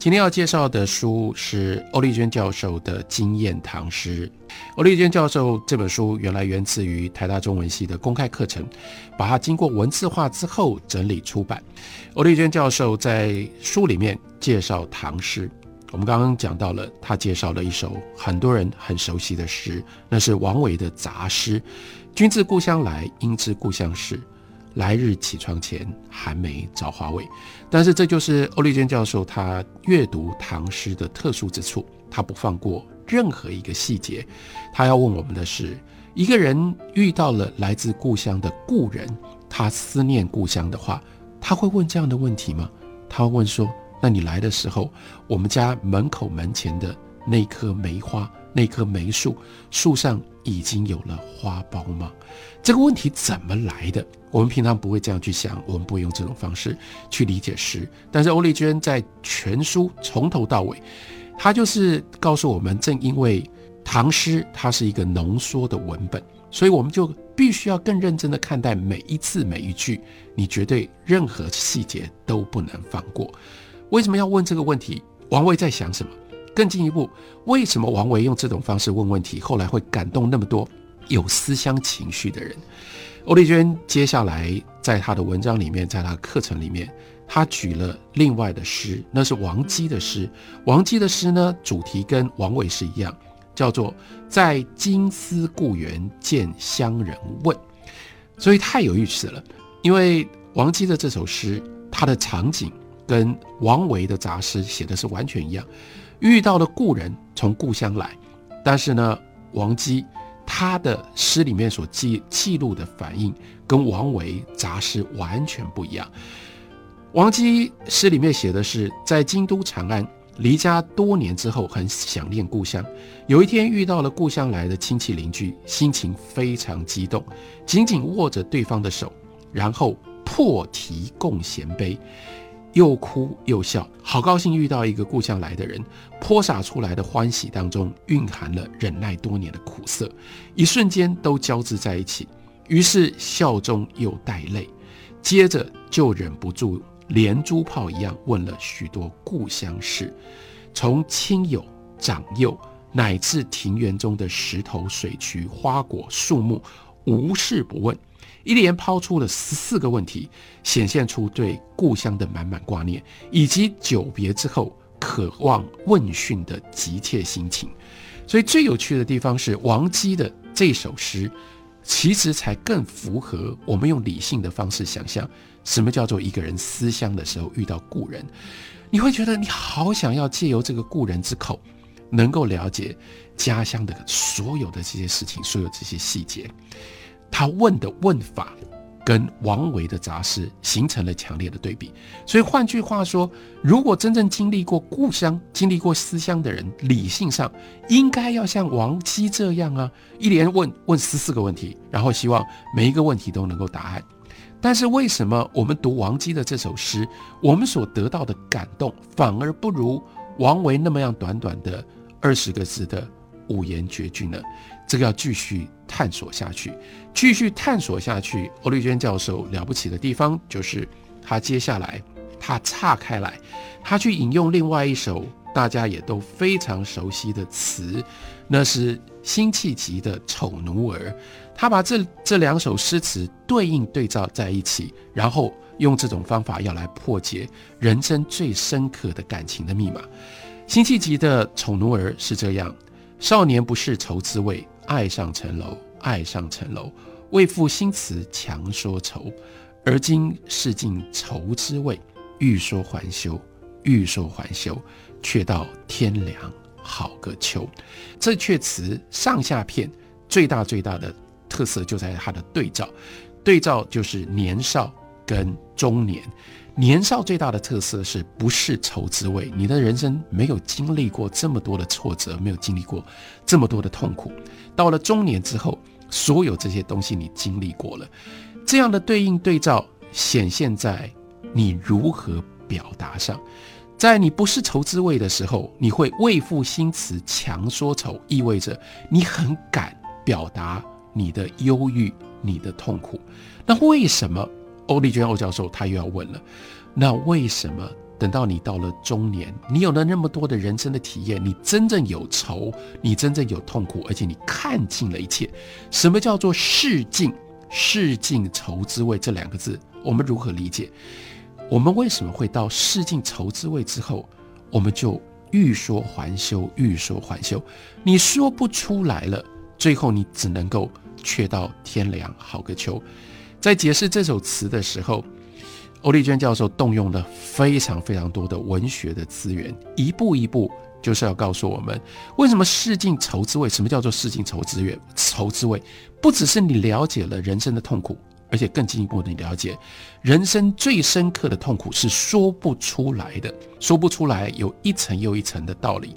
今天要介绍的书是欧丽娟教授的《经验唐诗》。欧丽娟教授这本书原来源自于台大中文系的公开课程，把它经过文字化之后整理出版。欧丽娟教授在书里面介绍唐诗，我们刚刚讲到了，他介绍了一首很多人很熟悉的诗，那是王维的杂诗：“君自故乡来，应知故乡事。”来日起床前，寒梅找花未？但是这就是欧丽娟教授他阅读唐诗的特殊之处，他不放过任何一个细节。他要问我们的是：一个人遇到了来自故乡的故人，他思念故乡的话，他会问这样的问题吗？他会问说：那你来的时候，我们家门口门前的那棵梅花，那棵梅树，树上已经有了花苞吗？这个问题怎么来的？我们平常不会这样去想，我们不会用这种方式去理解诗。但是欧丽娟在全书从头到尾，她就是告诉我们：正因为唐诗它是一个浓缩的文本，所以我们就必须要更认真的看待每一字每一句，你绝对任何细节都不能放过。为什么要问这个问题？王维在想什么？更进一步，为什么王维用这种方式问问题，后来会感动那么多？有思乡情绪的人，欧丽娟接下来在她的文章里面，在她课程里面，她举了另外的诗，那是王姬的诗。王姬的诗呢，主题跟王维是一样，叫做“在金丝故园见乡人问”，所以太有意思了。因为王姬的这首诗，它的场景跟王维的杂诗写的是完全一样，遇到了故人从故乡来，但是呢，王姬。他的诗里面所记记录的反应，跟王维杂诗完全不一样。王姬诗里面写的是，在京都长安离家多年之后，很想念故乡。有一天遇到了故乡来的亲戚邻居，心情非常激动，紧紧握着对方的手，然后破题共衔杯。又哭又笑，好高兴遇到一个故乡来的人，泼洒出来的欢喜当中蕴含了忍耐多年的苦涩，一瞬间都交织在一起。于是笑中又带泪，接着就忍不住连珠炮一样问了许多故乡事，从亲友长幼，乃至庭园中的石头、水渠、花果、树木，无事不问。一连抛出了十四个问题，显现出对故乡的满满挂念，以及久别之后渴望问讯的急切心情。所以最有趣的地方是，王姬的这首诗，其实才更符合我们用理性的方式想象，什么叫做一个人思乡的时候遇到故人，你会觉得你好想要借由这个故人之口，能够了解家乡的所有的这些事情，所有这些细节。他问的问法，跟王维的杂诗形成了强烈的对比。所以换句话说，如果真正经历过故乡、经历过思乡的人，理性上应该要像王姬这样啊，一连问问十四个问题，然后希望每一个问题都能够答案。但是为什么我们读王姬的这首诗，我们所得到的感动反而不如王维那么样短短的二十个字的五言绝句呢？这个要继续探索下去，继续探索下去。欧丽娟教授了不起的地方，就是他接下来他岔开来，他去引用另外一首大家也都非常熟悉的词，那是辛弃疾的《丑奴儿》。他把这这两首诗词对应对照在一起，然后用这种方法要来破解人生最深刻的感情的密码。辛弃疾的《丑奴儿》是这样：少年不识愁滋味。爱上层楼，爱上层楼，为赋新词强说愁。而今识尽愁滋味，欲说还休，欲说还休，却道天凉好个秋。这阙词上下片最大最大的特色就在它的对照，对照就是年少跟中年。年少最大的特色是不是愁滋味？你的人生没有经历过这么多的挫折，没有经历过这么多的痛苦。到了中年之后，所有这些东西你经历过了，这样的对应对照显现在你如何表达上。在你不是愁滋味的时候，你会为赋新词强说愁，意味着你很敢表达你的忧郁、你的痛苦。那为什么欧丽娟欧教授他又要问了？那为什么等到你到了中年，你有了那么多的人生的体验，你真正有愁，你真正有痛苦，而且你看尽了一切？什么叫做世尽？世尽愁滋味这两个字，我们如何理解？我们为什么会到试尽愁滋味之后，我们就欲说还休，欲说还休？你说不出来了，最后你只能够却到天凉好个秋。在解释这首词的时候，欧丽娟教授动用了非常非常多的文学的资源，一步一步就是要告诉我们，为什么试尽愁滋味？什么叫做试尽愁滋味？愁滋味不只是你了解了人生的痛苦。而且更进一步的你了解，人生最深刻的痛苦是说不出来的，说不出来有一层又一层的道理。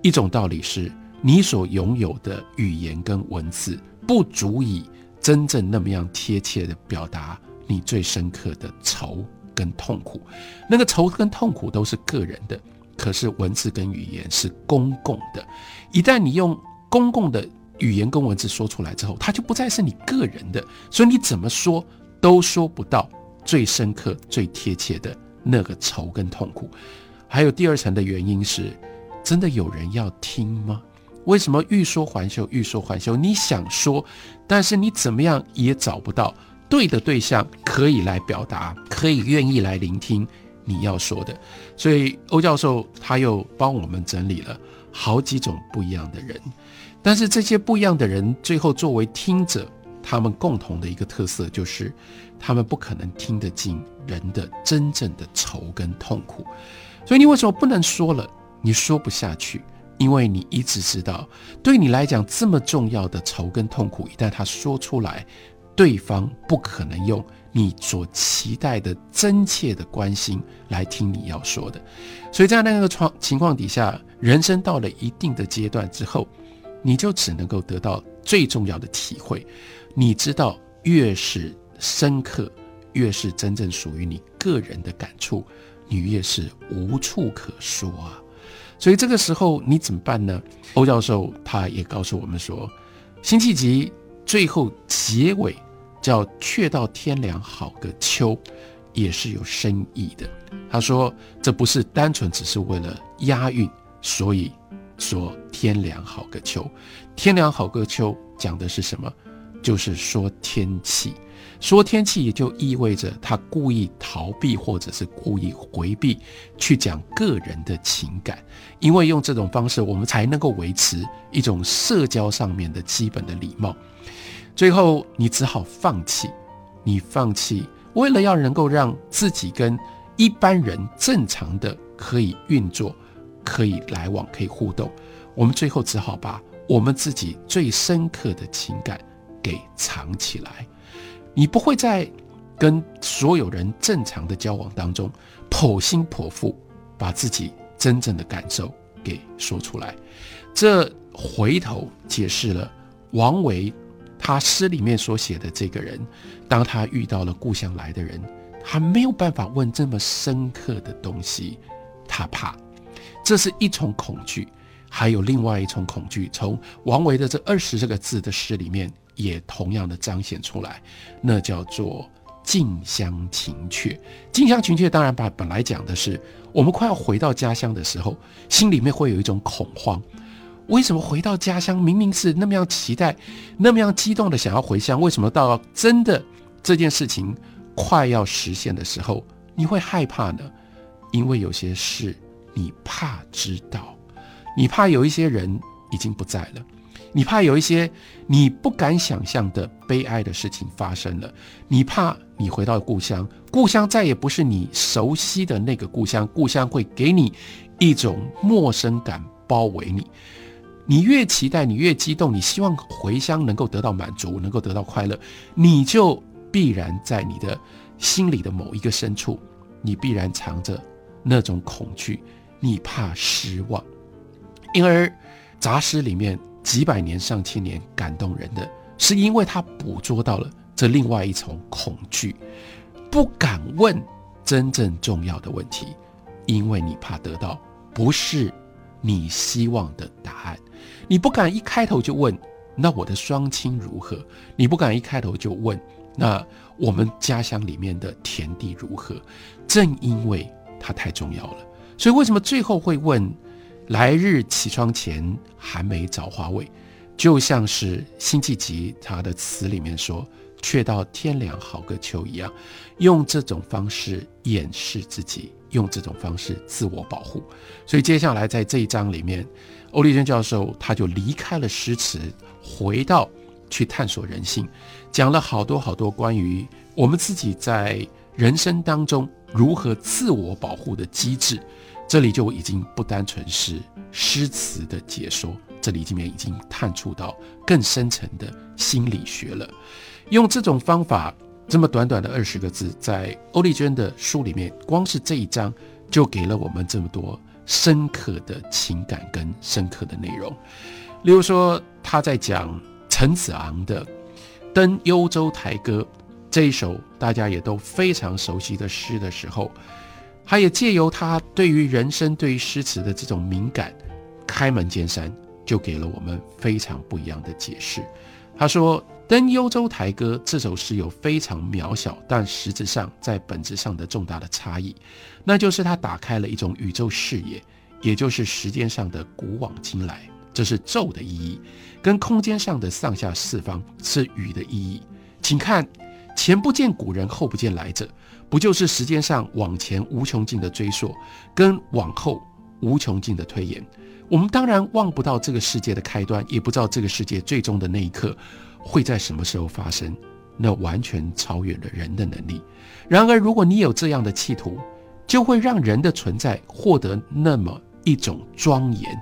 一种道理是你所拥有的语言跟文字不足以真正那么样贴切的表达你最深刻的愁跟痛苦。那个愁跟痛苦都是个人的，可是文字跟语言是公共的。一旦你用公共的。语言跟文字说出来之后，它就不再是你个人的，所以你怎么说都说不到最深刻、最贴切的那个愁跟痛苦。还有第二层的原因是，真的有人要听吗？为什么欲说还休，欲说还休？你想说，但是你怎么样也找不到对的对象可以来表达，可以愿意来聆听你要说的。所以欧教授他又帮我们整理了好几种不一样的人。但是这些不一样的人，最后作为听者，他们共同的一个特色就是，他们不可能听得进人的真正的愁跟痛苦。所以你为什么不能说了？你说不下去，因为你一直知道，对你来讲这么重要的愁跟痛苦，一旦他说出来，对方不可能用你所期待的真切的关心来听你要说的。所以在那个状情况底下，人生到了一定的阶段之后。你就只能够得到最重要的体会，你知道，越是深刻，越是真正属于你个人的感触，你越是无处可说啊。所以这个时候你怎么办呢？欧教授他也告诉我们说，辛弃疾最后结尾叫“却到天凉好个秋”，也是有深意的。他说，这不是单纯只是为了押韵，所以。说天凉好个秋，天凉好个秋讲的是什么？就是说天气，说天气也就意味着他故意逃避或者是故意回避去讲个人的情感，因为用这种方式我们才能够维持一种社交上面的基本的礼貌。最后你只好放弃，你放弃，为了要能够让自己跟一般人正常的可以运作。可以来往，可以互动，我们最后只好把我们自己最深刻的情感给藏起来。你不会在跟所有人正常的交往当中剖心剖腹，把自己真正的感受给说出来。这回头解释了王维他诗里面所写的这个人，当他遇到了故乡来的人，他没有办法问这么深刻的东西，他怕。这是一重恐惧，还有另外一重恐惧，从王维的这二十这个字的诗里面也同样的彰显出来，那叫做近乡情怯。近乡情怯当然把本来讲的是我们快要回到家乡的时候，心里面会有一种恐慌。为什么回到家乡明明是那么样期待，那么样激动的想要回乡，为什么到真的这件事情快要实现的时候，你会害怕呢？因为有些事。你怕知道，你怕有一些人已经不在了，你怕有一些你不敢想象的悲哀的事情发生了，你怕你回到故乡，故乡再也不是你熟悉的那个故乡，故乡会给你一种陌生感包围你。你越期待，你越激动，你希望回乡能够得到满足，能够得到快乐，你就必然在你的心里的某一个深处，你必然藏着那种恐惧。你怕失望，因而杂诗里面几百年、上千年感动人的，是因为他捕捉到了这另外一重恐惧，不敢问真正重要的问题，因为你怕得到不是你希望的答案。你不敢一开头就问，那我的双亲如何？你不敢一开头就问，那我们家乡里面的田地如何？正因为它太重要了，所以为什么最后会问？来日起窗前，寒梅找花未？就像是辛弃疾他的词里面说：“却道天凉好个秋”一样，用这种方式掩饰自己，用这种方式自我保护。所以接下来在这一章里面，欧丽娟教授他就离开了诗词，回到去探索人性，讲了好多好多关于我们自己在人生当中如何自我保护的机制。这里就已经不单纯是诗词的解说，这里这边已经探触到更深层的心理学了。用这种方法，这么短短的二十个字，在欧丽娟的书里面，光是这一章就给了我们这么多深刻的情感跟深刻的内容。例如说，他在讲陈子昂的《登幽州台歌》这一首大家也都非常熟悉的诗的时候。他也借由他对于人生、对于诗词的这种敏感，开门见山就给了我们非常不一样的解释。他说：“《登幽州台歌》这首诗有非常渺小，但实质上在本质上的重大的差异，那就是他打开了一种宇宙视野，也就是时间上的古往今来，这是宙的意义；跟空间上的上下四方是宇的意义。请看，前不见古人，后不见来者。”不就是时间上往前无穷尽的追溯，跟往后无穷尽的推演？我们当然望不到这个世界的开端，也不知道这个世界最终的那一刻会在什么时候发生。那完全超越了人的能力。然而，如果你有这样的企图，就会让人的存在获得那么一种庄严，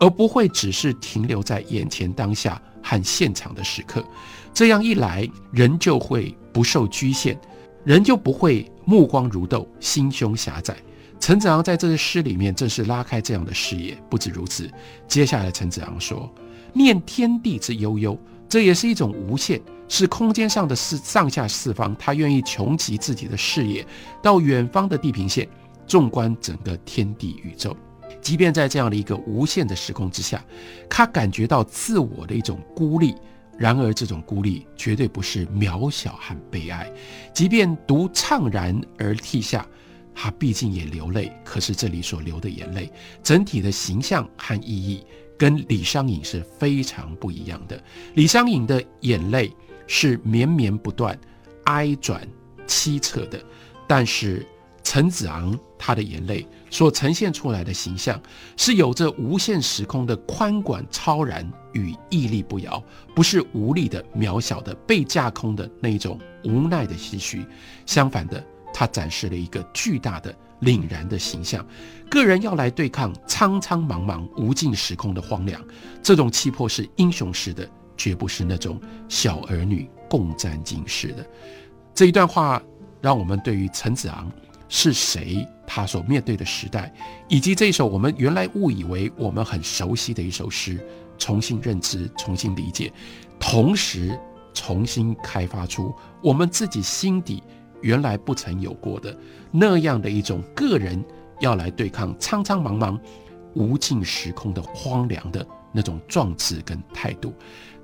而不会只是停留在眼前当下和现场的时刻。这样一来，人就会不受局限。人就不会目光如豆，心胸狭窄。陈子昂在这个诗里面正是拉开这样的视野。不止如此，接下来陈子昂说：“念天地之悠悠，这也是一种无限，是空间上的四上下四方。他愿意穷极自己的视野，到远方的地平线，纵观整个天地宇宙。即便在这样的一个无限的时空之下，他感觉到自我的一种孤立。”然而，这种孤立绝对不是渺小和悲哀。即便独怅然而涕下，他毕竟也流泪。可是这里所流的眼泪，整体的形象和意义跟李商隐是非常不一样的。李商隐的眼泪是绵绵不断、哀转凄恻的，但是。陈子昂他的眼泪所呈现出来的形象，是有着无限时空的宽广超然与屹立不摇，不是无力的渺小的被架空的那种无奈的唏嘘。相反的，他展示了一个巨大的凛然的形象。个人要来对抗苍苍茫茫无尽时空的荒凉，这种气魄是英雄式的，绝不是那种小儿女共沾巾式的。这一段话，让我们对于陈子昂。是谁？他所面对的时代，以及这首我们原来误以为我们很熟悉的一首诗，重新认知、重新理解，同时重新开发出我们自己心底原来不曾有过的那样的一种个人要来对抗苍苍茫茫无尽时空的荒凉的那种壮志跟态度。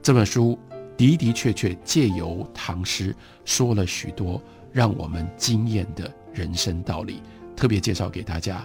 这本书的的确确借由唐诗说了许多让我们惊艳的。人生道理，特别介绍给大家。